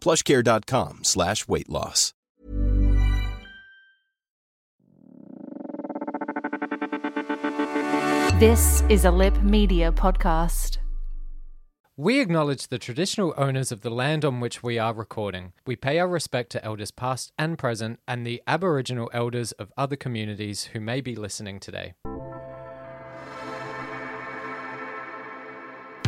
plushcare.com slash weight loss. This is a Lipp Media podcast. We acknowledge the traditional owners of the land on which we are recording. We pay our respect to elders past and present and the Aboriginal elders of other communities who may be listening today.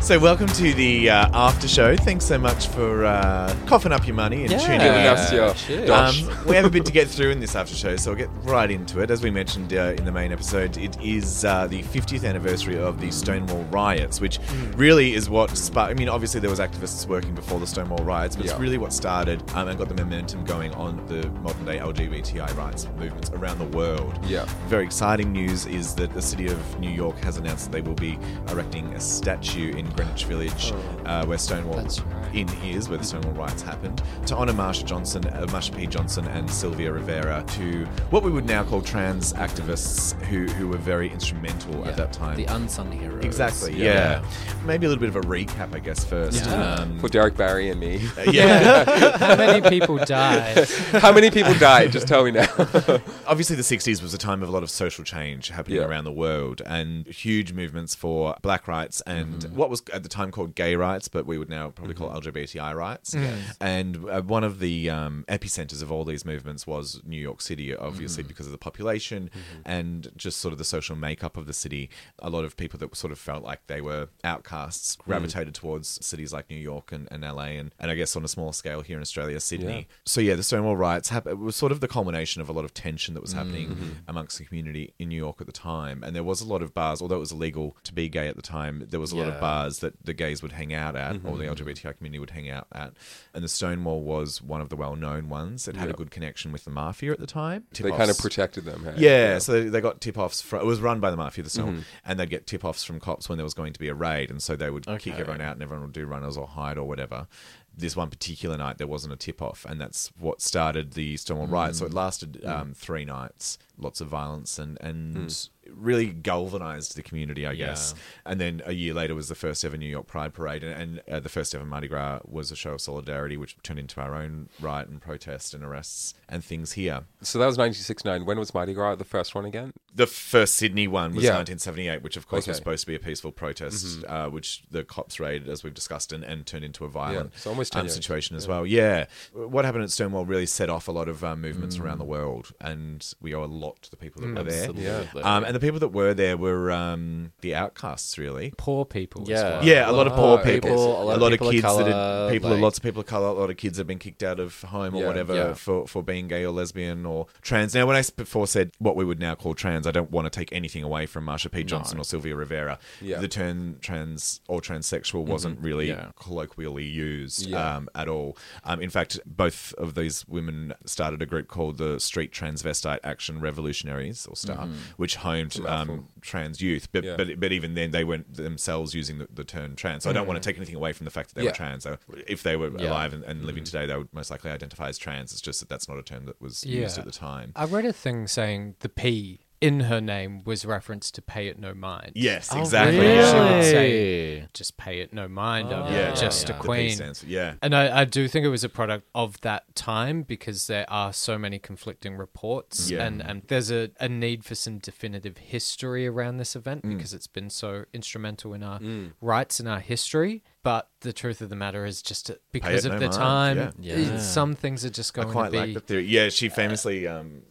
So, welcome to the uh, after show. Thanks so much for uh, coughing up your money and tuning in. us your cheers. dosh. Um, we have a bit to get through in this after show, so I'll get right into it. As we mentioned uh, in the main episode, it is uh, the 50th anniversary of the Stonewall riots, which really is what sparked. I mean, obviously there was activists working before the Stonewall riots, but it's really what started um, and got the momentum going on the modern day LGBTI rights movements around the world. Yeah. Very exciting news is that the city of New York has announced that they will be erecting a statue in Greenwich Village, uh, where Stonewall right. Inn is, where the Stonewall riots happened, to honour Marsha Johnson, uh, Marsha P. Johnson, and Sylvia Rivera, to what we would now call trans activists who who were very instrumental at that time. The unsung heroes. Exactly. Yeah. Maybe a little bit of a recap, I guess. First. Yeah. Um, For Derek Barry and me. yeah. How many people died? How many people died? Just tell me now. Obviously, the 60s was a time of a lot of social change happening Yeah. around the world and huge movements for black rights and Mm-hmm. what was at the time called gay rights, but we would now probably call LGBTI rights. Mm. And uh, one of the um, epicenters of all these movements was New York City, obviously, Mm-hmm. because of the population and just sort of the social makeup of the city. A lot of people that sort of felt like they were outcasts Mm. gravitated towards cities like New York and, and LA, and, and I guess on a small scale here in Australia, Sydney. Yeah. So yeah, the Stonewall riots hap- it was sort of the culmination of a lot of tension that was happening Mm-hmm. amongst the community in New York at the time, and there was a lot of bars. Although it was illegal to be gay at the time, there was a lot of Yeah. Bars that the gays would hang out at, or Mm-hmm. the LGBTI community would hang out at. And the Stonewall was one of the well-known ones. It had a good connection with the mafia at the time. they kind of protected them. hey? Yeah, so they, they got tip offs. It was run by the mafia, the Stonewall, Mm-hmm. and they'd get tip offs from cops when there was going to be a raid, and so they would kick everyone out, and everyone would do runners or hide or whatever. This one particular night, there wasn't a tip off, and that's what started the Stonewall riot. Mm. So it lasted um, three nights, lots of violence, and and Mm. Really galvanized the community, I guess. And then a year later was the first ever New York Pride Parade, and, and uh, the first ever Mardi Gras was a show of solidarity, which turned into our own riot and protest and arrests and things here. So that was 1969. When was Mardi Gras the first one again? The first Sydney one was Yeah. 1978, which of course was supposed to be a peaceful protest, uh, which the cops raided, as we've discussed, and, and turned into a violent Yeah, so almost um, situation as well. Yeah. What happened at Stonewall really set off a lot of uh, movements around Mm. the world, and we owe a lot to the people that were there. Absolutely. Um, and the people that were there were um, the outcasts, really. Poor people. as Yeah. well. Yeah, a lot of poor people, people, a lot, of, people of kids that colour, had, people, like- lots of people of color, a lot of kids have been kicked out of home or Yeah, whatever yeah. for for being gay or lesbian or trans. Now, when I s- before said what we would now call trans, I don't want to take anything away from Marsha P. Johnson or Sylvia Rivera. Yeah. The term trans or transsexual wasn't really Yeah. colloquially used Yeah. um, at all. Um, in fact, both of these women started a group called the Street Transvestite Action Revolutionaries, or STAR, which homed um, trans youth. But, Yeah. but but even then, they weren't themselves using the, the term trans. So I don't want to take anything away from the fact that they Yeah. were trans. They were- if they were Yeah. alive and, and living today, they would most likely identify as trans. It's just that that's not a term that was used at the time. I read a thing saying the P in her name was reference to pay it no mind. Yes, Oh, exactly. She Yeah. would say, just pay it no mind. I'm Yeah, just yeah. a The queen. stands yeah. And I, I do think it was a product of that time because there are so many conflicting reports Yeah. and, and there's a, a need for some definitive history around this event Mm. because it's been so instrumental in our rights and our history. But the truth of the matter is just uh, because of no the mind, time, yeah. uh, Yeah. some things are just I going quite to be. like the theory. Yeah, she famously, um,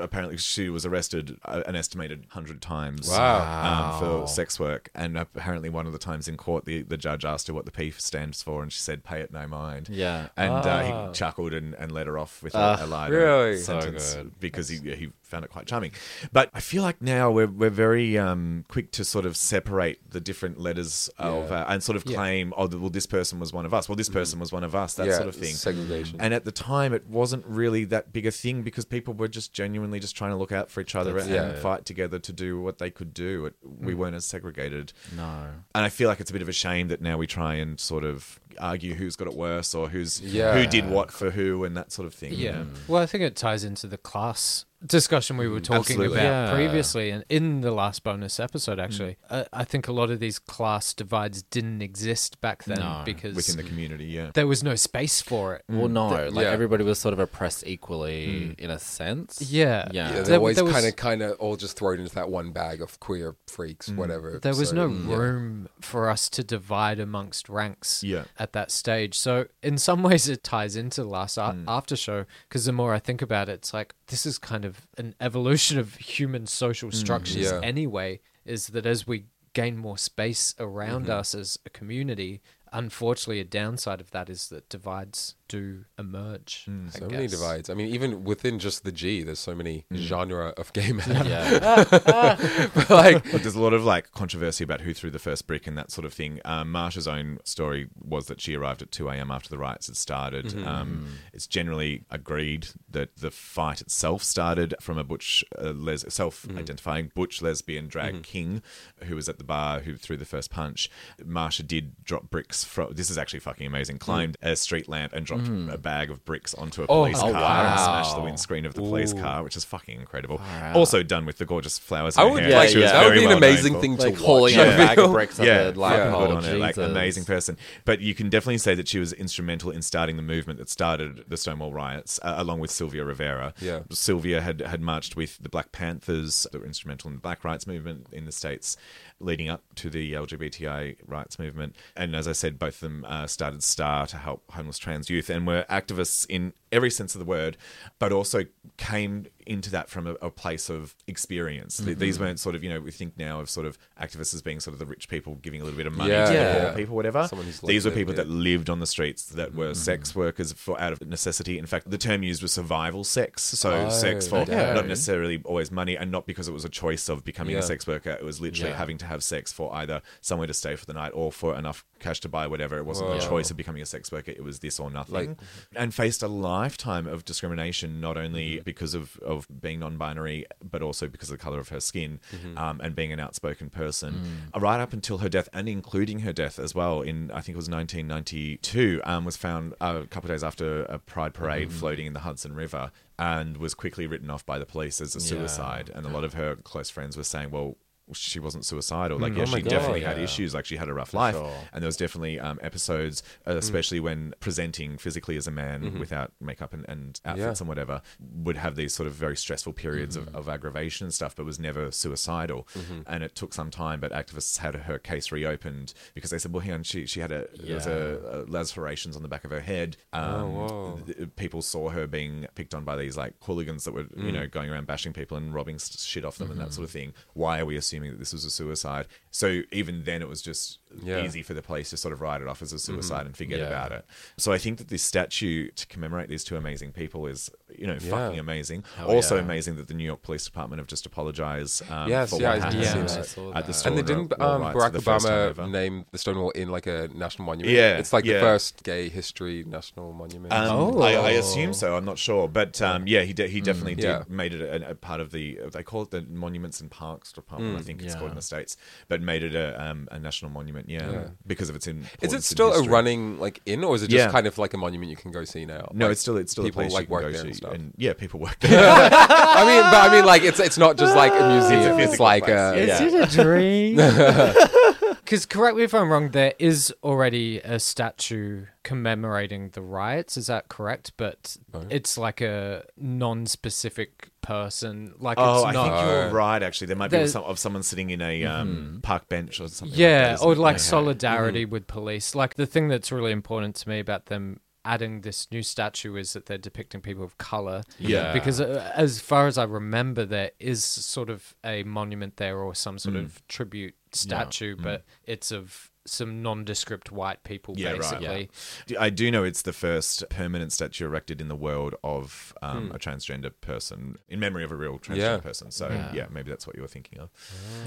apparently, she was arrested uh, an estimated hundred times. Wow. Um, for sex work, and apparently one of the times in court, the, the judge asked her what the P stands for, and she said, "Pay it no mind." Yeah. and uh, Ah. he chuckled and, and let her off with a, Ah, a lighter really? So sentence good. because he he found it quite charming. But I feel like now we're we're very um, quick to sort of separate the different letters of Yeah. uh, and sort of claim, oh, well, this person was one of us. Well, this person was one of us. That yeah, sort of thing. Segregation. And at the time, it wasn't really that big a thing because people were just genuinely just trying to look out for each other That's- and yeah. fight together to do what they could do. It, We weren't as segregated. No. And I feel like it's a bit of a shame that now we try and sort of argue who's got it worse or who's Yeah. who did what for who and that sort of thing. Yeah. Well, I think it ties into the class discussion we were mm, talking absolutely. about Yeah. previously and in the last bonus episode mm. actually. I, I think a lot of these class divides didn't exist back then No. because Within the community, yeah. there was no space for it. Well, no. like yeah. everybody was sort of oppressed equally mm. in a sense. Yeah. Yeah. yeah, they're always there was- kind of, kind of all just thrown into that one bag of queer freaks, whatever. There was So, no yeah. room for us to divide amongst ranks Yeah. at that stage. So, in some ways, it ties into the last a- after show because the more I think about it, it's like this is kind of an evolution of human social mm, structures Yeah. anyway. Is that as we gain more space around mm-hmm. us as a community, unfortunately, a downside of that is that divides do emerge. I So many divides. I mean, even within just the G, there's so many genre of gay men. Yeah. But, like, But there's a lot of like controversy about who threw the first brick and that sort of thing. Um, Marsha's own story was that she arrived at 2 a.m. after the riots had started. Mm-hmm. Um, it's generally agreed that the fight itself started from a butch, uh, les- self-identifying Mm-hmm. butch lesbian drag king who was at the bar who threw the first punch. Marsha did drop bricks from. This is actually fucking amazing. Climbed a street lamp and dropped a bag of bricks onto a police Mm. Oh, car and wow. smashed the windscreen of the police car, which is fucking incredible. Also done with the gorgeous flowers. in I would hair. Yeah, like yeah. that would be an well known amazing for- thing to like watch. hauling I a bag of bricks on yeah, the light yeah, pole. good on her. Like amazing person. But you can definitely say that she was instrumental in starting the movement that started the Stonewall riots, uh, along with Sylvia Rivera. Yeah. Sylvia had had marched with the Black Panthers, that were instrumental in the Black rights movement in the states, leading up to the LGBTI rights movement. And as I said, both of them uh, started Star to help homeless trans youth, and were activists in every sense of the word, but also came into that from a, a place of experience. These Mm-hmm. weren't sort of, you know, we think now of sort of activists as being sort of the rich people giving a little bit of money Yeah, to yeah. the poor people, whatever. These were people it. that lived on the streets, that were sex workers for out of necessity. In fact, the term used was survival sex. So Oh, sex for okay. not necessarily always money, and not because it was a choice of becoming a sex worker. It was literally Yeah. having to have sex for either somewhere to stay for the night or for enough cash to buy whatever. It wasn't Whoa. a choice of becoming a sex worker. It was this or nothing. Like- and faced a lifetime of discrimination, not only Mm-hmm. because of, of being non-binary, but also because of the color of her skin Mm-hmm. um, and being an outspoken person. Mm. Right up until her death, and including her death as well, in I think it was 1992, um, was found uh, a couple of days after a pride parade Mm-hmm. floating in the Hudson River, and was quickly written off by the police as a suicide. And a lot of her close friends were saying, "Well." She wasn't suicidal. Like, mm, yeah, Oh she God. definitely had issues. Like, she had a rough life, sure. and there was definitely um, episodes, uh, mm. especially when presenting physically as a man mm-hmm. without makeup and, and outfits Yeah. and whatever, would have these sort of very stressful periods of, mm. of aggravation and stuff, but was never suicidal. Mm-hmm. And it took some time, but activists had her case reopened because they said, well, hang on, she, she had a, there was a, a lacerations on the back of her head. Oh, um, whoa. th- people saw her being picked on by these like hooligans that were, you know, going around bashing people and robbing shit off them and that sort mm-hmm. of thing. Why are we assuming that this was a suicide? So even then, it was just Yeah. easy for the police to sort of write it off as a suicide and forget Yeah. about it. So I think that this statue to commemorate these two amazing people is, you know, fucking amazing. also yeah. amazing that the New York Police Department have just apologized um, Yes, for yeah, what happened did see at the I saw And they didn't um, Barack the Obama ever. name the Stonewall Inn like a national monument? Yeah, It's like yeah. the first gay history national monument. Um, Oh. I, I assume so. I'm not sure, but um, yeah, he de- he definitely did Yeah. made it a, a part of the. They call it the Monuments and Parks Department. I think it's yeah. called in the states, but made it a, um, a national monument. Yeah, Yeah. because of its in. is it still a running like in, or is it just Yeah. kind of like a monument you can go see now? No, Like, it's still it's still people a place like you can work go there to, and stuff. yeah, people work there. I mean, but I mean, like it's it's not just like a museum. It's, physical like place, a yeah. Is it a dream? Because correct me if I'm wrong, there is already a statue commemorating the riots. Is that correct? But it's like a non-specific person. Like Oh, it's I think you're right. Actually, there might be some, of someone sitting in a um, park bench or something. yeah, like that, or isn't it? like Okay. solidarity with police. Like the thing that's really important to me about them adding this new statue is that they're depicting people of color. Yeah. because uh, as far as I remember, there is sort of a monument there or some sort Mm. of tribute statue, but it's of some nondescript white people, Yeah, right. basically. I do know it's the first permanent statue erected in the world of um, Hmm. a transgender person in memory of a real transgender Yeah. person. So yeah. maybe that's what you were thinking of.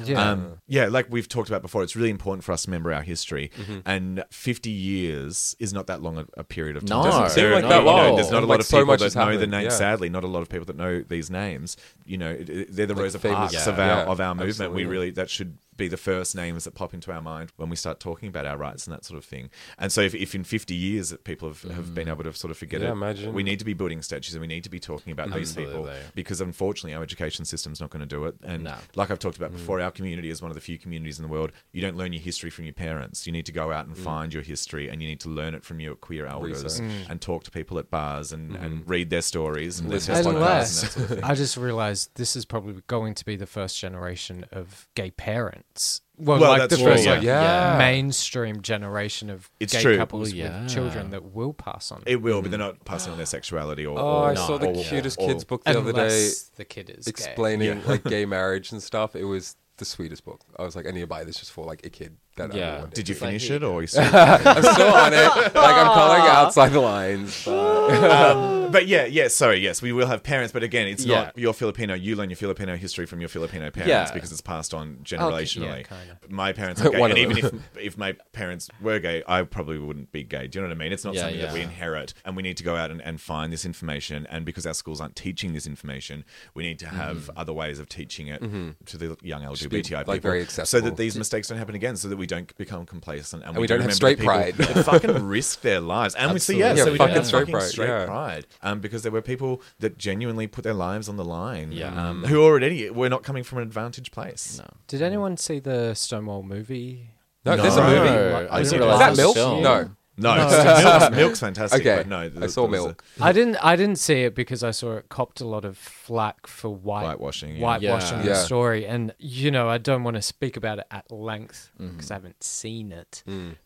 Yeah. Um, yeah, like we've talked about before, it's really important for us to remember our history. Mm-hmm. And 50 years is not that long a, a period of time. No. Doesn't Seem there- like you that know, long. There's not a Like lot of people much that has know the happened, names. yeah. Sadly, not a lot of people that know these names. You know, it- it- they're the Rosa Parks yeah, of our yeah, of our movement. We really that should be the first names that pop into our mind when we start talking about our rights and that sort of thing. And so, if, if in 50 years that people have, have been mm. able to sort of forget Yeah, it, imagine. we need to be building statues and we need to be talking about these people Absolutely. because unfortunately our education system's not going to do it. And No. like I've talked about mm. before, our community is one of the few communities in the world you don't learn your history from your parents. You need to go out and mm. find your history and you need to learn it from your queer elders Research. and talk to people at bars and, and mm-hmm. read their stories and listen Listen to to podcasts Unless and that sort of. I just realized this is probably going to be the first generation of gay parents. Well, Well, like that's the true, first yeah. like, Yeah. mainstream generation of It's gay true. couples Yeah. with children that will pass on. It will, but they're mm. not passing on their sexuality or. Oh, or I saw the or- cutest or- kids book the other day Unless the kid is gay. explaining Yeah. like gay marriage and stuff. It was the sweetest book. I was like, I need to buy this just for like a kid. That I Yeah. want. Did you It's like finish it or you still? I'm still on it. Like I'm coloring outside the lines. But um, but yeah, yeah. Sorry, yes, we will have parents, but again, it's Yeah. not your Filipino. You learn your Filipino history from your Filipino parents Yeah. because it's passed on yeah, generationally. kinda. My parents are gay, and even if if my parents were gay, I probably wouldn't be gay. Do you know what I mean? It's not Yeah, something that we inherit, and we need to go out and, and find this information. And because our schools aren't teaching this information, we need to have other ways of teaching it to the young Mm-hmm. be, LGBTI like, people, very so that these mistakes don't happen again, so that we don't become complacent, and, And we don't have straight pride. that fucking risk their lives, and we see yeah, Absolutely. so Yeah, we don't fucking have straight fucking pride, straight yeah. pride, um, because there were people that genuinely put their lives on the line, Yeah. um, who already were not coming from an advantage place. No. Did anyone see the Stonewall movie? no, there's a movie. No, I Is didn't realize Is that was Milk? A film. No. No, it's- milk's, milk's fantastic. Okay, but no, I saw there was a- Milk. I didn't. I didn't see it because I saw it copped a lot of flack for white Whitewashing, yeah. whitewashing Yeah. the Yeah. story. And you know, I don't want to speak about it at length Mm-hmm. because I haven't seen it.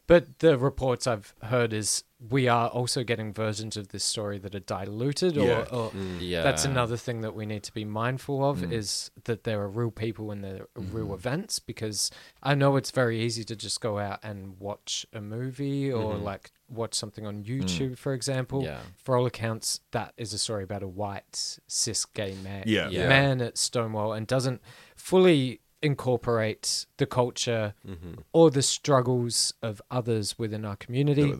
Mm. But the reports I've heard is we are also getting versions of this story that are diluted, or, Yeah. or Yeah. that's another thing that we need to be mindful of Mm. is that there are real people and there are Mm-hmm. real events. Because I know it's very easy to just go out and watch a movie or Mm-hmm. like watch something on Mm. YouTube, for example. Yeah. For all accounts, that is a story about a white cis gay man, Yeah. Yeah. man at Stonewall and doesn't fully incorporate the culture Mm-hmm. or the struggles of others within our community.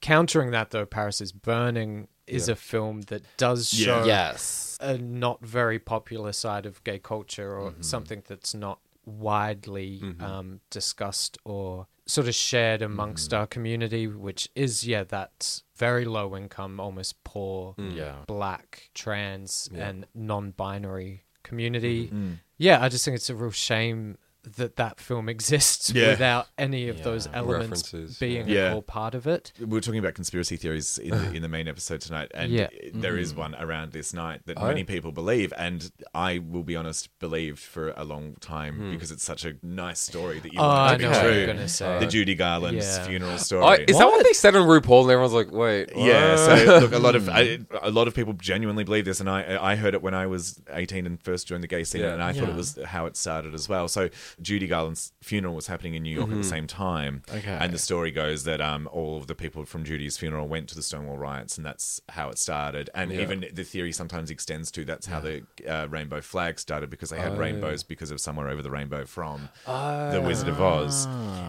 Countering that, though, Paris is Burning is Yeah. a film that does show Yes. a not very popular side of gay culture or Mm-hmm. something that's not widely um, discussed or sort of shared amongst Mm-hmm. our community, which is, yeah, that very low income, almost poor, Yeah. black, trans, and non binary community. Mm-hmm. Yeah, I just think it's a real shame that that film exists Yeah. without any of those elements References, being yeah. a core part of it. We were talking about conspiracy theories in the, in the main episode tonight, and Yeah. there is mm. one around this night that Oh. many people believe, and I will be honest, believed for a long time hmm. because it's such a nice story that you Oh, want I it to know be what true. you're going to say. The Judy Garland's Yeah. funeral story. Oh, is that what they said on RuPaul? And everyone's like, wait. Yeah, so look, a lot of I, a lot of people genuinely believe this, and I I heard it when I was eighteen and first joined the gay scene, Yeah. and I thought it was how it started as well. So Judy Garland's funeral was happening in New York Mm-hmm. at the same time, Okay. and the story goes that um all of the people from Judy's funeral went to the Stonewall riots, and that's how it started. And Yeah. even the theory sometimes extends to that's how the uh, rainbow flag started because they had Oh. rainbows because of somewhere over the rainbow from the Wizard of Oz.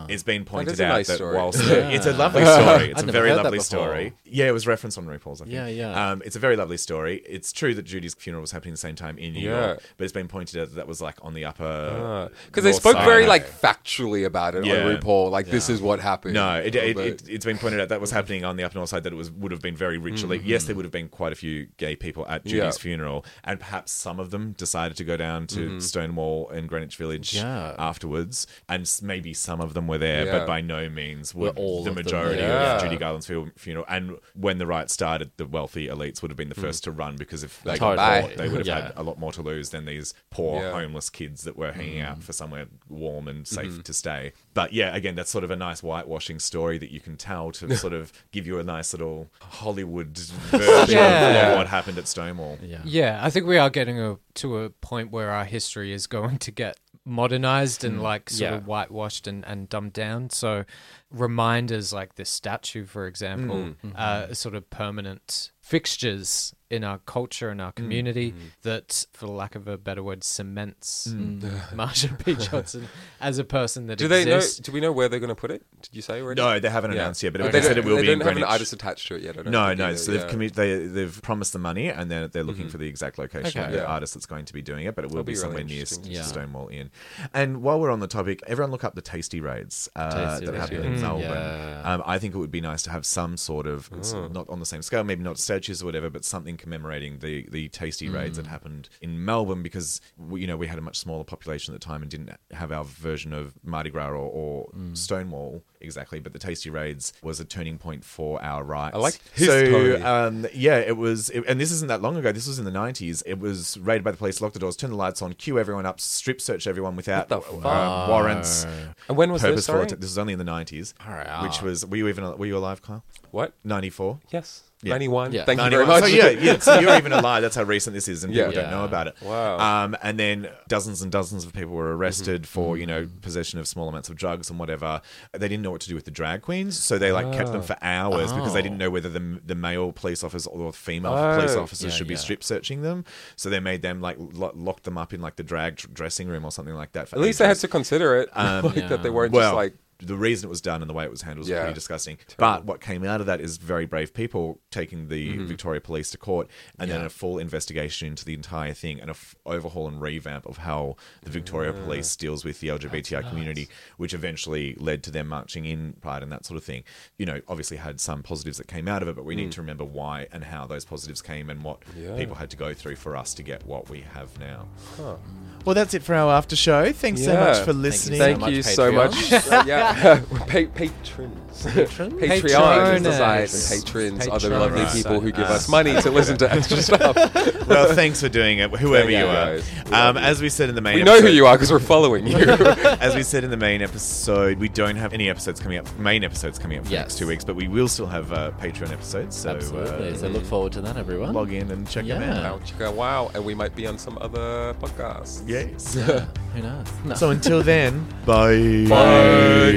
It's been pointed out nice that story. whilst it's a lovely story, it's a very lovely story. Yeah, it was referenced on RuPaul's. I think. Yeah, yeah. Um, it's a very lovely story. It's true that Judy's funeral was happening at the same time in New Yeah. York, but it's been pointed out that that was like on the upper Because they spoke side. very like factually about it Yeah. on RuPaul. Like this is what happened. No, it, it, it's been pointed out that was happening on the Upper North Side. That it was would have been very ritually. Yes, there mm-hmm. would have been quite a few gay people at Judy's funeral, and perhaps some of them decided to go down to mm-hmm. Stonewall in Greenwich Village afterwards, and maybe some of them were there, but by no means were Were all the of majority there. of Judy Garland's funeral. And when the riot started, the wealthy elites would have been the mm. first to run because if they got caught, they would have Yeah. had a lot more to lose than these poor Yeah. homeless kids that were hanging out mm. for somewhere warm and safe Mm-hmm. to stay. But yeah, again, that's sort of a nice whitewashing story that you can tell to sort of give you a nice little Hollywood version Yeah. of what happened at Stonewall. Yeah. Yeah, I think we are getting a, to a point where our history is going to get modernized and mm, like sort Yeah. of whitewashed and, and dumbed down. So reminders like this statue, for example, mm. uh, mm-hmm. are sort of permanent fixtures in our culture and our community that, for lack of a better word, cements Marsha P. Johnson as a person that do they know? exists. Do we know where they're going to put it? Did you say already? No, they haven't Yeah. announced yet, but But it, they they said don't- it will they be in don't have an artist attached to it yet. I don't No, no. either, So yeah. they've commu- they they've promised the money, and then they're looking for the exact location Okay. of the Yeah. artist that's going to be doing it. But it will That'll be, be really somewhere near interesting. Yeah. Stonewall Inn. And while we're on the topic, everyone look up the Tasty Raids uh, Tasty that Raids, happened in Mm, Melbourne. yeah. Um, I think it would be nice to have some sort of it's not on the same scale, maybe not statues or whatever, but something commemorating the the Tasty Raids that happened in Melbourne because we, you know we had a much smaller population at the time and didn't have our version of Mardi Gras or, or Stonewall exactly. But the Tasty Raids was a turning point for our rights. I like his so. Um, yeah, it was, it, and this isn't that long ago. This was in the nineties. It was raided by the police, lock the doors, turn the lights on, queue everyone up, strip search everyone without uh, warrants. And when was this? Sorry? atta- This was only in the nineties, Alright. which was. Were you even? Were you alive, Kyle? What? Ninety four. Yes. Yeah. 91. Yeah. Thank you very much. So yeah, yeah. So you're even alive. That's how recent this is, and Yeah. people don't know about it. Wow. Um, and then dozens and dozens of people were arrested Mm-hmm. for you know possession of small amounts of drugs and whatever. They didn't know what to do with the drag queens, so they like kept them for hours because they didn't know whether the the male police officer or the female Oh. police officers Yeah, should be strip searching them. So they made them like lo- lock them up in like the drag tr- dressing room or something like that. For At least they had to consider it. Um, like, That they weren't well, just like. The reason it was done and the way it was handled was Yeah. pretty disgusting. But what came out of that is very brave people taking the Mm-hmm. Victoria Police to court, and then a full investigation into the entire thing, and a f- overhaul and revamp of how the Victoria Police deals with the LGBTI community, which eventually led to them marching in Pride and that sort of thing. You know, obviously had some positives that came out of it, but we Mm. need to remember why and how those positives came and what people had to go through for us to get what we have now. Well, that's it for our after show. Thanks so much for Thank you listening. Thank much, you so much. Uh, yeah. Pa- patrons. Patrons? Patreons. Patronus. And patrons are the Patronus. lovely people who give Ah. us money to listen to extra stuff. well, thanks for doing it, whoever Thank you you, are. We Um, you. as we said in the main, we know episode, who you are because we're following you. As we said in the main episode, we don't have any episodes coming up, main episodes coming up for the next two weeks, but we will still have uh, Patreon episodes. So Absolutely. uh, so look forward to that, everyone. log in and check them Yeah. out. wow, check out wow, and we might be on some other podcasts. Yes. Who knows? No. so until then, bye. Bye.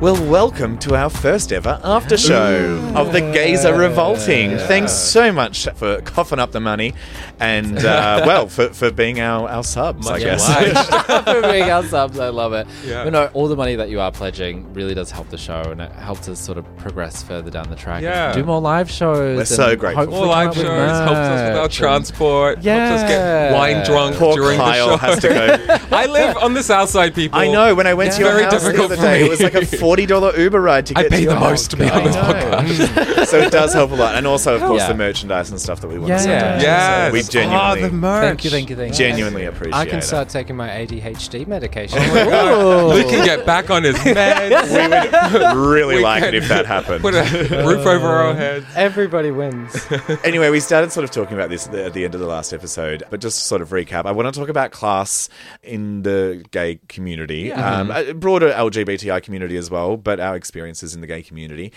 Well, welcome to our first ever after show of The Gays Are Revolting. Thanks so much for coughing up the money and, uh, well, for, for being our, our subs, I Much guess. for being our subs. I love it. Yeah. But no, all the money that you are pledging really does help the show and it helps us sort of progress further down the track. Yeah. Do more live shows. We're so grateful. More live shows helps us with our merch transport. Helps us Yeah. get wine drunk Poor during Kyle the show. has to go. I live on the south side, people. I know. When I went to your very house difficult the other day, me. it was like a forty dollar Uber ride to I get pay to the house. most to be on this podcast. so it does help a lot, and also, of course, Yeah. the merchandise and stuff that we want Yeah. to send. out. Yes. So we genuinely, Oh, the merch. Thank you, thank you, thank you. genuinely appreciate. It. I can it. start taking my ADHD medication. Oh Luke can get back on his meds. We would really We like it if that happened. Put a roof over our heads. Everybody wins. anyway, we started sort of talking about this at the end of the last episode, but just to sort of recap, I want to talk about class in the gay community, um, a broader LGBTI community as well, but our experiences in the gay community.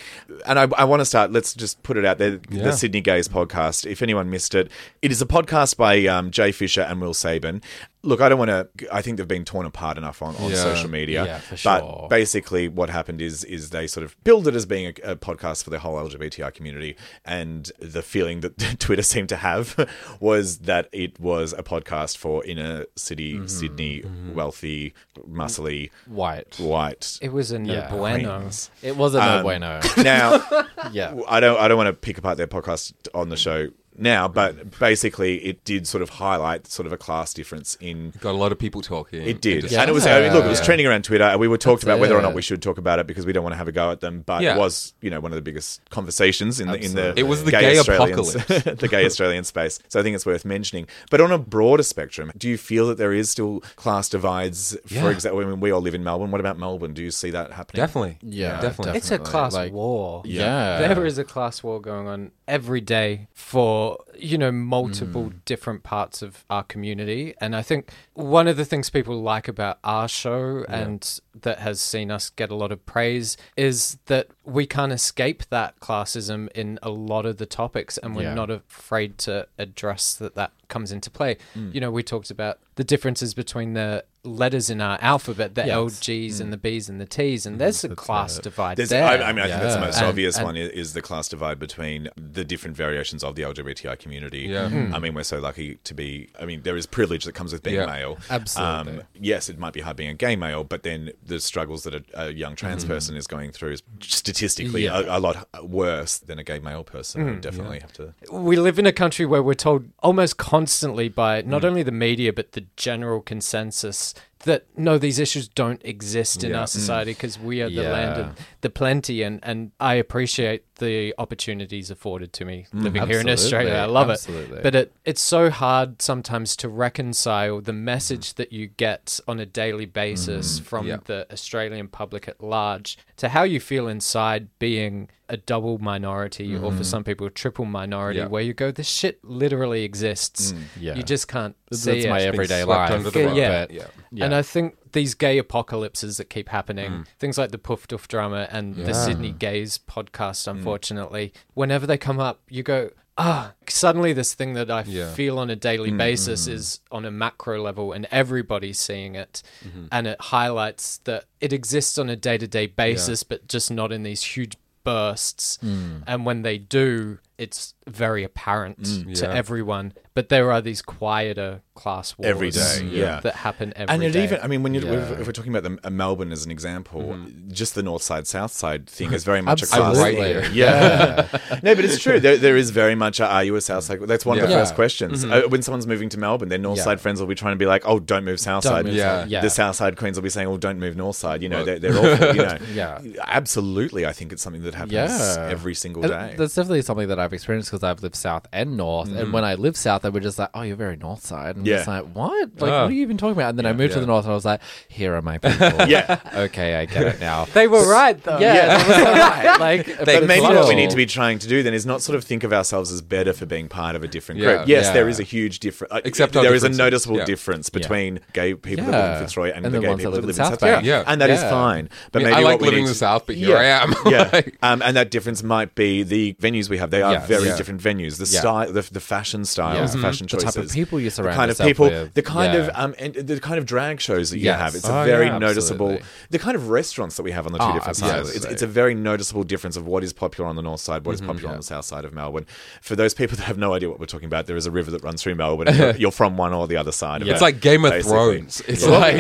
And I, I want to start, let's just put it out there Yeah. the Sydney Gays podcast. If anyone missed it, it is a podcast by um, Jay Fisher and Will Sabin. Look, I don't want to. I think they've been torn apart enough on, on Yeah. social media. Yeah, for sure. But basically, what happened is is they sort of billed it as being a, a podcast for the whole LGBTI community, and the feeling that Twitter seemed to have was that it was a podcast for inner city Mm-hmm. Sydney, wealthy, muscly, White. white. It was a no Yeah. bueno. queens. It was a no Um, bueno. Now, yeah. I don't I don't want to pick apart their podcast on the show now, but basically, it did sort of highlight sort of a class difference in Got a lot of people talking. It did, Industry. and it was. I mean, look, it was trending around Twitter. We were talked about whether or not we should talk about it because we don't want to have a go at them. But Yeah. it was, you know, one of the biggest conversations in the in the It was the gay Australians- apocalypse. the gay Australian space. So I think it's worth mentioning. But on a broader spectrum, do you feel that there is still class divides? For Yeah. example, I mean, we all live in Melbourne. What about Melbourne? Do you see that happening? Definitely. Yeah, Definitely. It's a class like- war. Yeah. There is a class war going on every day for, you know, multiple hmm. different parts of our community. And I think one of the things people like about our show and that has seen us get a lot of praise is that we can't escape that classism in a lot of the topics and we're Yeah. not afraid to address that that comes into play. Hmm. You know, we talked about the differences between the letters in our alphabet, the Yes. LGs and mm. the Bs and the Ts, and mm-hmm. there's a class divide There's, there. I, I mean, I think that's the most And- obvious and- one is, the class divide between the different variations of the LGBTI community. Yeah. I hmm. mean, we're so lucky to be. I mean, there is privilege that comes with being Yeah. male. Absolutely. Um, yes, it might be hard being a gay male, but then the struggles that a, a young trans hmm. person is going through is statistically Yeah. a, a lot worse than a gay male person. Hmm. I definitely have to. we live in a country where we're told almost constantly by not only the media but the general consensus that no these issues don't exist in Yeah. our mm. society because we are the Yeah. land of the plenty and and I appreciate the opportunities afforded to me mm, living here in Australia I love Absolutely. it but it it's so hard sometimes to reconcile the mm. message that you get on a daily basis mm, from Yeah. the Australian public at large to how you feel inside being a double minority or for mm-hmm. some people a triple minority where you go this shit literally exists Yeah. you just can't That's see my it everyday swept life. Yeah, rug. yeah. but- Yeah. yeah. and I think these gay apocalypses that keep happening, Mm. things like the Poof Doof drama and the Sydney Gays podcast, Mm. unfortunately, whenever they come up, you go, ah, suddenly this thing that I Yeah. feel on a daily Mm, basis is on a macro level and everybody's seeing it. And it highlights that it exists on a day to day basis, but just not in these huge bursts. And when they do, it's very apparent to yeah. everyone. But there are these quieter class wars Every day, yeah. that happen every and it day. even, I mean, when you, Yeah. if, we're talking about the, uh, Melbourne as an example, just the north side, south side thing is very much a class thing. Yeah. no, but it's true. There, there is very much a, are you a south side? That's one of the first questions. Uh, when someone's moving to Melbourne, their north side friends will be trying to be like, oh, don't move south side. move Yeah. south. Yeah. The south side queens will be saying, oh, don't move north side. You know, they're, they're awful. You know, Yeah. Absolutely. I think it's something that happens every single day. That's definitely something that I've experienced because I've lived south and north. And when I lived south, they were just like, "Oh, you're very north side," and Yeah. it's like, "What? Like, Ah. what are you even talking about?" And then I moved to the north, and I was like, "Here are my people." Yeah. okay, I get it now. They were right, though. yeah, that was all right. Like, But maybe what we need to be trying to do then is not sort of think of ourselves as better for being part of a different Yeah. group. Yes, Yeah. there is a huge difference. Except our there is a differences. noticeable Yeah. difference between gay people that Yeah. live in Fitzroy and, And the the gay ones people that live live in in South South Bay. Bay. Yeah. And that is Yeah. fine. But maybe I like what we living need in the to- south, but here I am. yeah, Like- um, and that difference might be the venues we have. They are Yes. very Yeah. Different venues, the Yeah. style, the, the fashion styles, the Mhm. fashion choices, The type of people you surround the kind of people, with. the kind of um, and the kind of drag shows that you Yes. have. It's Oh, a very yeah, noticeable. The kind of restaurants that we have on the two Oh, different sides. It's, it's a very noticeable difference of what is popular on the north side, what is popular on the south side of Melbourne. For those people that have no idea what we're talking about, there is a river that runs through Melbourne. And you're, you're from one or the other side. Of Melbourne. It's it, like Game of basically. Thrones. It's Yeah. like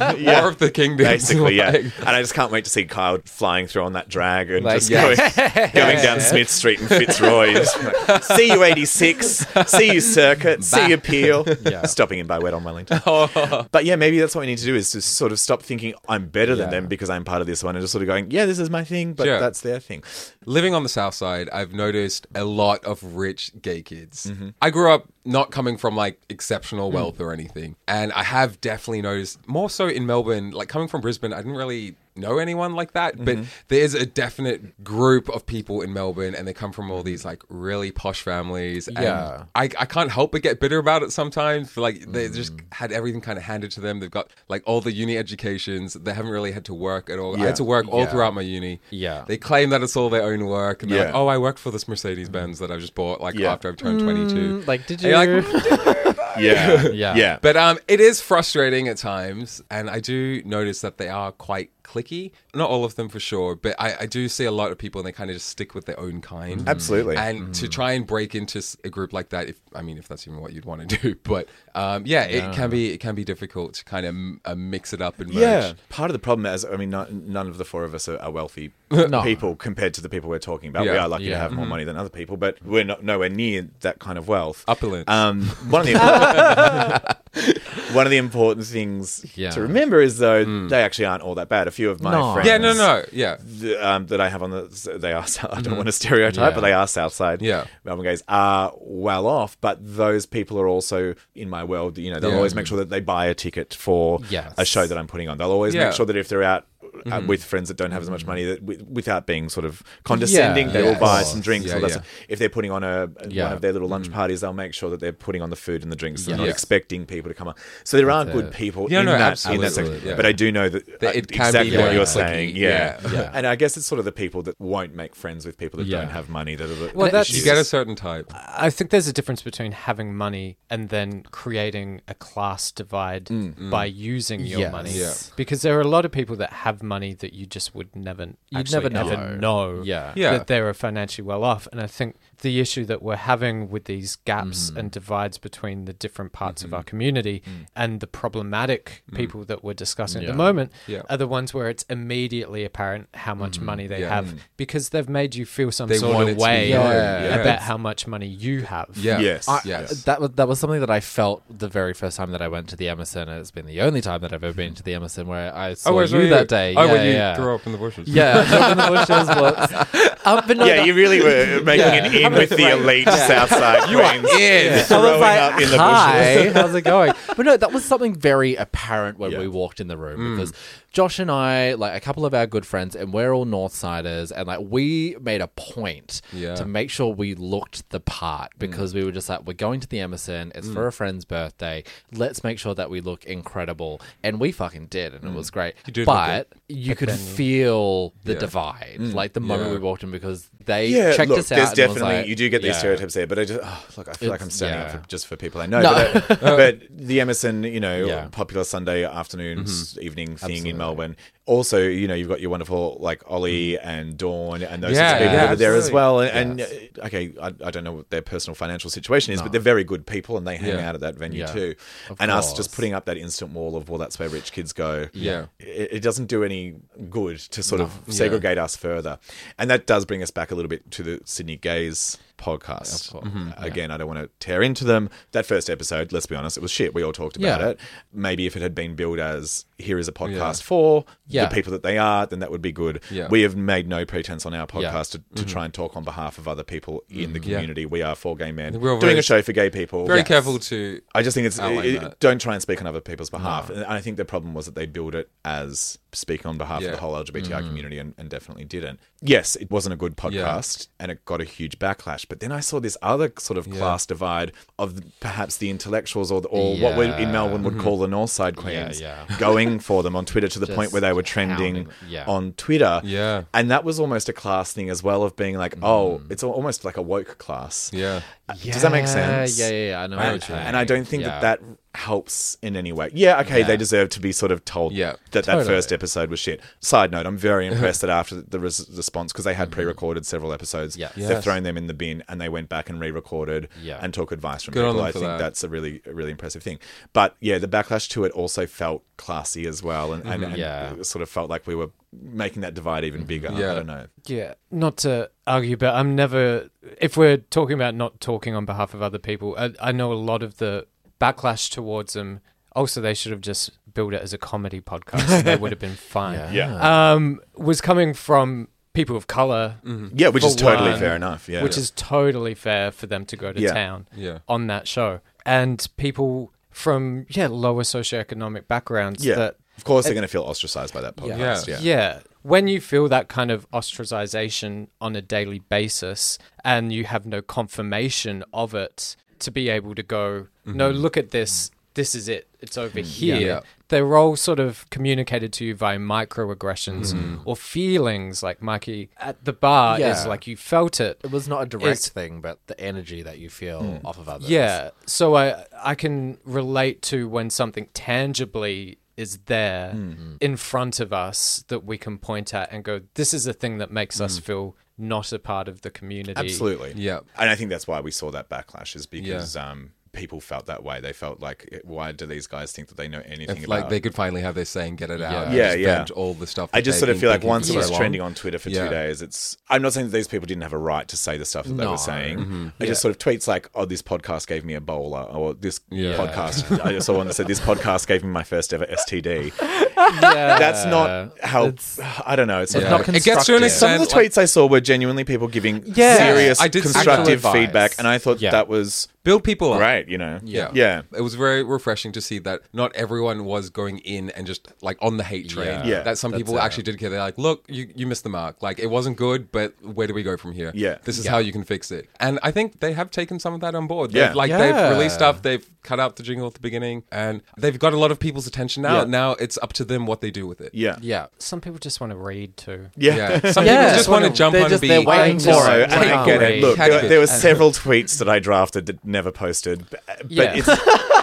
War, Yeah. War of the Kingdoms. Basically, yeah. And I just can't wait to see Kyle flying through on that drag and Like, just yes. going, going down Smith Street in Fitzroy. Just see you 86, see you Circuit, see you Peel. Yeah. Stopping in by Wet on Wellington. Oh. but yeah, maybe that's what we need to do is to sort of stop thinking I'm better than Yeah. them because I'm part of this one and just sort of going, yeah, this is my thing, but Yeah. that's their thing. Living on the south side, I've noticed a lot of rich gay kids. Mm-hmm. I grew up not coming from like exceptional wealth mm. or anything, and I have definitely noticed more so in Melbourne. Like coming from Brisbane, I didn't really know anyone like that, but mm-hmm. there's a definite group of people in Melbourne, and they come from all mm-hmm. these like really posh families. and Yeah. I, I can't help but get bitter about it sometimes. Like they just mm. had everything kind of handed to them. They've got like all the uni educations. They haven't really had to work at all. I had to work all Yeah. throughout my uni. Yeah. They claim that it's all their own work, and they're like, Yeah. "Oh, I worked for this Mercedes Benz mm. that I just bought like Yeah. after I've turned 22." Mm, like, did you? like, Yeah. Yeah. Yeah. but um, it is frustrating at times, and I do notice that they are quite clicky. Not all of them for sure, but I, I do see a lot of people, and they kind of just stick with their own kind. Absolutely. And to try and break into a group like that, if I mean, if that's even what you'd want to do, but um, yeah, it can be it can be difficult to kind of m- uh, mix it up and merge. Yeah, part of the problem is, I mean, not, none of the four of us are, are wealthy people compared to the people we're talking about. We are lucky to have more money than other people, but we're not nowhere near that kind of wealth. Opulence. Um, one of the important, one of the important things Yeah. to remember is though they actually aren't all that bad. A few of my No. friends, Yeah, no, no, yeah. th- um, that I have on the they are I don't want to stereotype, Yeah. but they are Southside Yeah. Melbourne gays are well off. But those people are also in my world. You know, they'll Yeah. always make sure that they buy a ticket for Yes. a show that I'm putting on. They'll always Yeah. make sure that if they're out. Uh, Mm-hmm. with friends that don't have as much money, that wi- without being sort of condescending, Yeah, they yeah, will buy course. some drinks. Yeah, or that's yeah. If they're putting on a Yeah. one of their little lunch Mm. parties, they'll make sure that they're putting on the food and the drinks. They're Yeah. not expecting people to come up. So there are That's good people Yeah, in, no, that, in that absolutely, section. yeah. But I do know that, That uh, it can be exactly what very you're clicky, saying. yeah. Yeah. Yeah. And I guess it's sort of the people that won't make friends with people that Yeah. don't have money that are the Well, that's- You get a certain type. I think there's a difference between having money and then creating a class divide by using your money. Because there are a lot of people that have money that you just would never You'd actually never ever know. know Yeah. Yeah. that they're financially well off. And I think the issue that we're having with these gaps Mm-hmm. and divides between the different parts of our community and the problematic people that we're discussing at Mm. The moment Yeah. are the ones where it's immediately apparent how much money they Yeah. have because they've made you feel some They sort of it to be way known, yeah. about how much money you have. Yeah. Yes. I- yes. That was that was something that I felt the very first time that I went to the Emerson, and it's been the only time that I've ever been to the Emerson where I saw where you saw you? that day. Oh, yeah, when you yeah. grew up in the bushes. Yeah, up in the bushes. Was, um, but no, yeah, that- you really were making Yeah. It in with the elite Southside Queens. in. I was Throwing like, up in the hi, bushes. how's it going? But no, that was something very apparent when Yeah. we walked in the room mm. because Josh and I, like a couple of our good friends, and we're all Northsiders, and like we made a point Yeah. to make sure we looked the part mm. because we were just like, we're going to the Emerson, it's mm. for a friend's birthday, let's make sure that we look incredible, and we fucking did, and it was great. You did look but you could feel the Yeah. divide, mm. like the moment Yeah. we walked in because they Yeah, checked look, us out. there's and was definitely like- you do get these Yeah. stereotypes there, but I just oh, look, I feel like I'm It's- standing yeah. up for, just for people I know. No. But, but the Emerson, you know, Yeah. popular Sunday afternoons, mm-hmm. evening thing Absolutely. in Melbourne. Also, you know, you've got your wonderful like Ollie mm-hmm. and Dawn and those Yeah, sorts of people yeah, that are there as well. And, and uh, okay, I, I don't know what their personal financial situation is, but they're very good people and they hang Yeah. out at that venue Yeah. too. Of and us just putting up that instant wall of well, that's where rich kids go Yeah. it, it doesn't do any good to sort of segregate us further. And that does bring us back a little bit to the Sydney Gays podcast. Mm-hmm. Again, I don't want to tear into them. That first episode, let's be honest, it was shit. We all talked about Yeah. it. Maybe if it had been billed as here is a podcast Yeah. for Yeah. the people that they are, then that would be good. Yeah. We have made no pretense on our podcast Yeah. to, to mm-hmm. try and talk on behalf of other people in the mm-hmm. Yeah. community. We are four gay men We're doing very- a show for gay people. Very Yes. careful to. I just think it's it- don't try and speak on other people's behalf. And I think the problem was that they built it as speaking on behalf Yeah. of the whole LGBTI mm. community, and, and definitely didn't. Yes, it wasn't a good podcast, and it got a huge backlash. But then I saw this other sort of class divide of perhaps the intellectuals or, the, or what we in Melbourne would call the North Side Queens yeah. going for them on Twitter to the point where they were trending yeah. on Twitter. Yeah. And that was almost a class thing as well of being like, oh, it's almost like a woke class. Yeah. Does that make sense? Yeah, yeah, yeah. I know. what And, you're and I don't think Yeah. that that helps in any way. Yeah, okay, Yeah. they deserve to be sort of told Yeah, that that first episode was shit. Side note, I'm very impressed that after the res- response, because they had pre-recorded several episodes, Yeah. they've Mm-hmm. Thrown them in the bin and they went back and re-recorded Yeah. and took advice from Good on people. them I for think that. that's a really, really impressive thing. But yeah, the backlash to it also felt classy as well, and, and, and Yeah. it sort of felt like we were making that divide even bigger. Yeah. I don't know. Yeah, not to argue, but I'm never. If we're talking about not talking on behalf of other people, I, I know a lot of the backlash towards them. Also, they should have just built it as a comedy podcast. and they would have been fine. Yeah. Um, was coming from people of color. Yeah, which is totally one, fair enough. Yeah, which is totally fair for them to go to Yeah. town Yeah. on that show, and people from yeah lower socioeconomic backgrounds yeah. that of course, they're going to feel ostracized by that podcast. Yeah, yeah. When you feel that kind of ostracization on a daily basis and you have no confirmation of it to be able to go, no, mm-hmm. look at this. This is it. It's over mm. here. Yeah. They're all sort of communicated to you via microaggressions mm-hmm. or feelings. Like Mikey at the bar is like you felt it. It was not a direct It's- thing, but the energy that you feel mm. off of others. Yeah. So I I can relate to when something tangibly is there Hmm. in front of us that we can point at and go, this is a thing that makes us feel not a part of the community. Absolutely. Yeah. And I think that's why we saw that backlash is because um, people felt that way. They felt like, why do these guys think that they know anything It's about like they could finally have their saying, get it out. and Yeah, yeah. all the stuff. I just sort of feel like once it was so trending on Twitter for Yeah. two days, it's. I'm not saying that these people didn't have a right to say the stuff that they were saying. Mm-hmm. I just sort of tweets like, "Oh, this podcast gave me a bowler," or "This Yeah. podcast." I just saw one that said, "This podcast gave me my first ever STD." yeah. That's not how. It's- I don't know. It's not. Yeah. not it gets to an constructive. Some of the like, tweets I saw were genuinely people giving Yeah. serious, I did constructive feedback, and I thought Yeah. that was build people up. great. You know, Yeah. yeah. It was very refreshing to see that not everyone was going in and just like on the hate train. Yeah. Yeah. That some That's people it. actually did care. They're like, look, you, you missed the mark. Like it wasn't good, but where do we go from here? Yeah. This is Yeah. how you can fix it. And I think they have taken some of that on board. Yeah. They've, like Yeah. they've released stuff, they've cut out the jingle at the beginning, and they've got a lot of people's attention now. Yeah. Now it's up to them what they do with it. Yeah. Yeah. Some people just want to read too. Yeah. Yeah. Some Yeah. people just want to They're jump on just- and be they're waiting for know, it. and I Can't get it. Look, there, there were several tweets that I drafted that never posted, but, but Yeah. it's.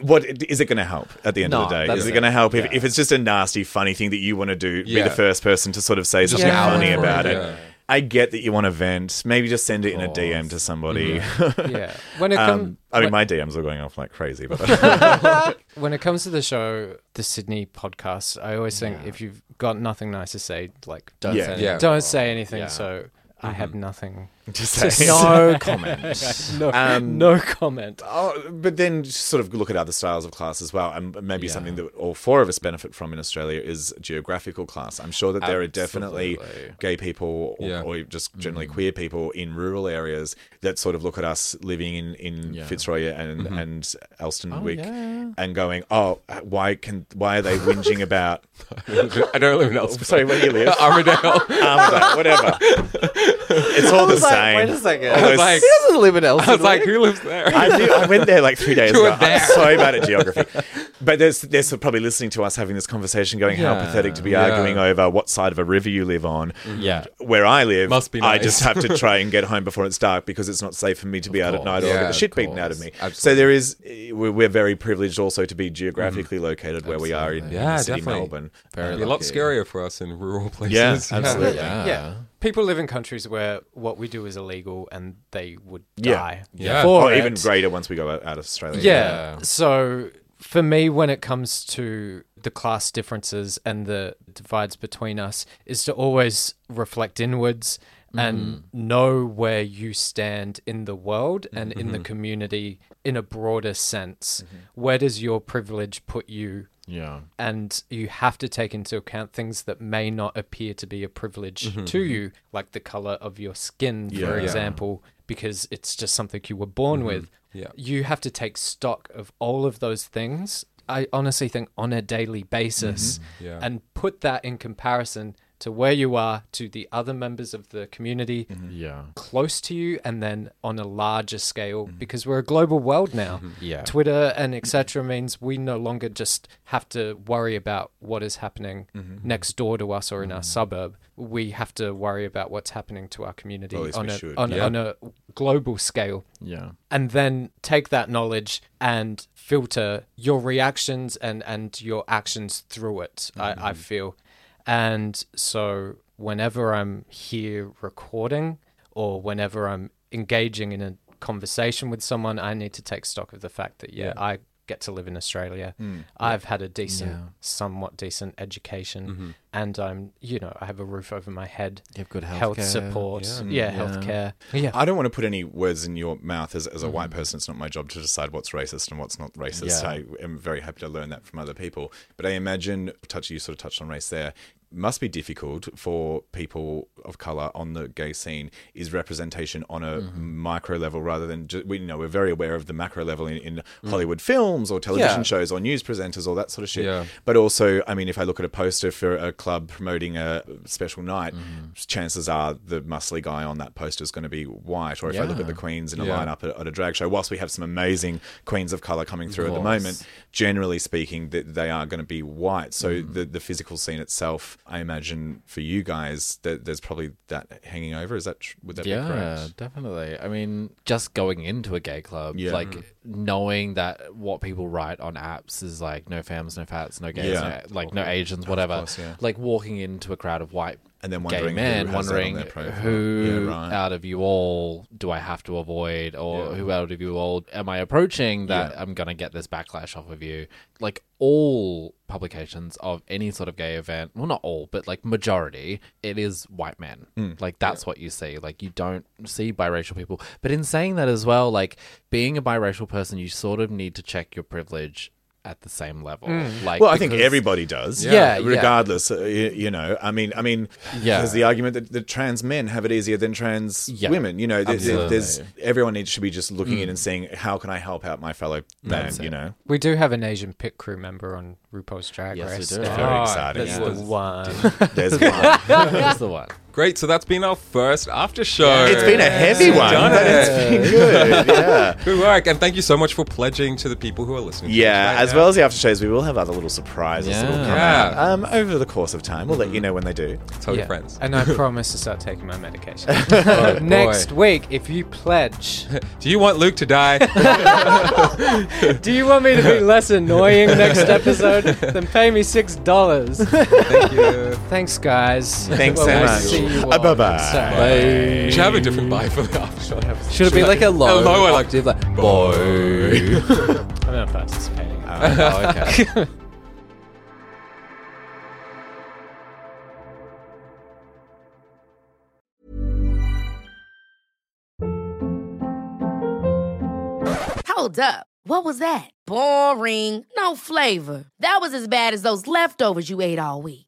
What is it going to help at the end of the day? Is it it. going to help if, Yeah. if it's just a nasty, funny thing that you want to do? Be the first person to sort of say something Yeah. funny Yeah. about it. Yeah. I get that you want to vent. Maybe just send it in a DM to somebody. Yeah. When it comes, um, I mean, my DMs are going off like crazy, but when it comes to the show, the Sydney podcast, I always think if you've got nothing nice to say, like don't Yeah. say anything. Yeah. don't say anything. Yeah. So I have nothing. Just to say say. No comment. No, Um, no comment. Oh, but then just sort of look at other styles of class as well, and maybe Yeah. something that all four of us benefit from in Australia is geographical class. I'm sure that there are definitely Absolutely. gay people or, Yeah. or just generally queer people in rural areas that sort of look at us living in, in Yeah. Fitzroy and and Elsternwick yeah. and going, oh, why can why are they whinging about? I don't live in Ellsworth. Sorry, where do you live? Armadale. Armadale, whatever. It's all the same. Wait a second. All those- like- he doesn't live in Elson. I was like, who lives there? I, knew, I went there like three days ago. were there. I'm so bad at geography. But there's, they're probably listening to us having this conversation, going, "How pathetic to be Yeah. arguing over what side of a river you live on." yeah. Where I live, Must be I just have to try and get home before it's dark because it's not safe for me to be out at night or Yeah, get the of shit beaten out of me. course. So there is, we're, we're very privileged also to be geographically mm-hmm. located where we are in, in the city definitely. Melbourne. Very a lot scarier for us in rural places. Yeah, absolutely. Yeah. Yeah. People live in countries where what we do is illegal and they would Yeah. die. Yeah. for Or it. even greater once we go out out of Australia. Yeah. Yeah. So for me, when it comes to the class differences and the divides between us, is to always reflect inwards and mm-hmm. know where you stand in the world and in the mm-hmm. community in a broader sense. Mm-hmm. Where does your privilege put you? Yeah. and you have to take into account things that may not appear to be a privilege mm-hmm, to mm-hmm. you, like the color of your skin, Yeah. for example, because it's just something you were born mm-hmm. with. Yeah. You have to take stock of all of those things. I honestly think on a daily basis Yeah. and put that in comparison to where you are to the other members of the community mm-hmm. Yeah. close to you and then on a larger scale mm-hmm. because we're a global world now. Mm-hmm. Yeah. Twitter and etc. means we no longer just have to worry about what is happening next door to us or in our suburb. We have to worry about what's happening to our community Well, at least on a, on, Yeah. on a global scale Yeah. and then take that knowledge and filter your reactions and and your actions through it I, I feel and so whenever i'm here recording or whenever i'm engaging in a conversation with someone i need to take stock of the fact that yeah, i get to live in australia hmm. i've had a decent Yeah. somewhat decent education mm-hmm. and i'm you know i have a roof over my head You have good health support Yeah. yeah, Yeah. healthcare yeah I don't want to put any words in your mouth as, as a white mm. person. It's not my job to decide what's racist and what's not racist. Yeah. I am very happy to learn that from other people. But I imagine, touch you sort of touched on race there, must be difficult for people of color on the gay scene is representation on a mm-hmm. micro level rather than just, we you know we're very aware of the macro level in, in mm. Hollywood films or television Yeah. shows or news presenters all that sort of shit. Yeah. But also, I mean, if I look at a poster for a club promoting a special night, mm-hmm. chances are the muscly guy on that poster is going to be white. Or if I look at the queens in a Yeah. lineup at, at a drag show, whilst we have some amazing queens of color coming through at the moment, generally speaking, that they are going to be white. So Mm. the the physical scene itself, I imagine for you guys, that there's probably that hanging over. Is that would that be correct? yeah, definitely. I mean, just going into a gay club, Yeah. like knowing that what people write on apps is like no fams, no fats, no gays, Yeah. no, like no Asians, whatever. course, yeah. Like walking into a crowd of white And then gay wondering men, who has on wondering who Yeah, right. out of you all do I have to avoid, or Yeah. who out of you all am I approaching that Yeah. I'm gonna get this backlash off of you? Like all publications of any sort of gay event, well, not all, but like majority, it is white men. Hmm. Like that's what you see. Like you don't see biracial people. But in saying that as well, like being a biracial person, you sort of need to check your privilege at the same level. Like, Well, I think everybody does. Yeah, yeah. regardless. Uh, you, you know, I mean, I mean, Yeah. there's the argument that, that trans men have it easier than trans Yeah, women. You know, there, there- there's everyone needs to be just looking in and saying, how can I help out my fellow man? You know, We do have an Asian pit crew member on RuPaul's Drag Yes, we Race. do. Oh, exciting, That's yeah. the one. there's one. That's the one. Great. So that's been our first after show. It's been a heavy one, Done but it. it's been good. Yeah. Good work, and thank you so much for pledging to the people who are listening. Yeah, us as now. well as the after shows, we will have other little surprises that will come Yeah. out um, over the course of time. We'll let you know when they do. Tell your Yeah. friends. And I promise to start taking my medication. Oh, boy. Next week, if you pledge, Do you want Luke to die? do you want me to be less annoying next episode? Then pay me six dollars. Thank you. Thanks, guys. Thanks Well, so we'll much. see you Uh, all bye-bye. next time. We should have a different bye for the after show. Should it be like a low, lower, like, octave, like boy? I'm not participating. oh, okay. Hold up. What was that? Boring. No flavor. That was as bad as those leftovers you ate all week.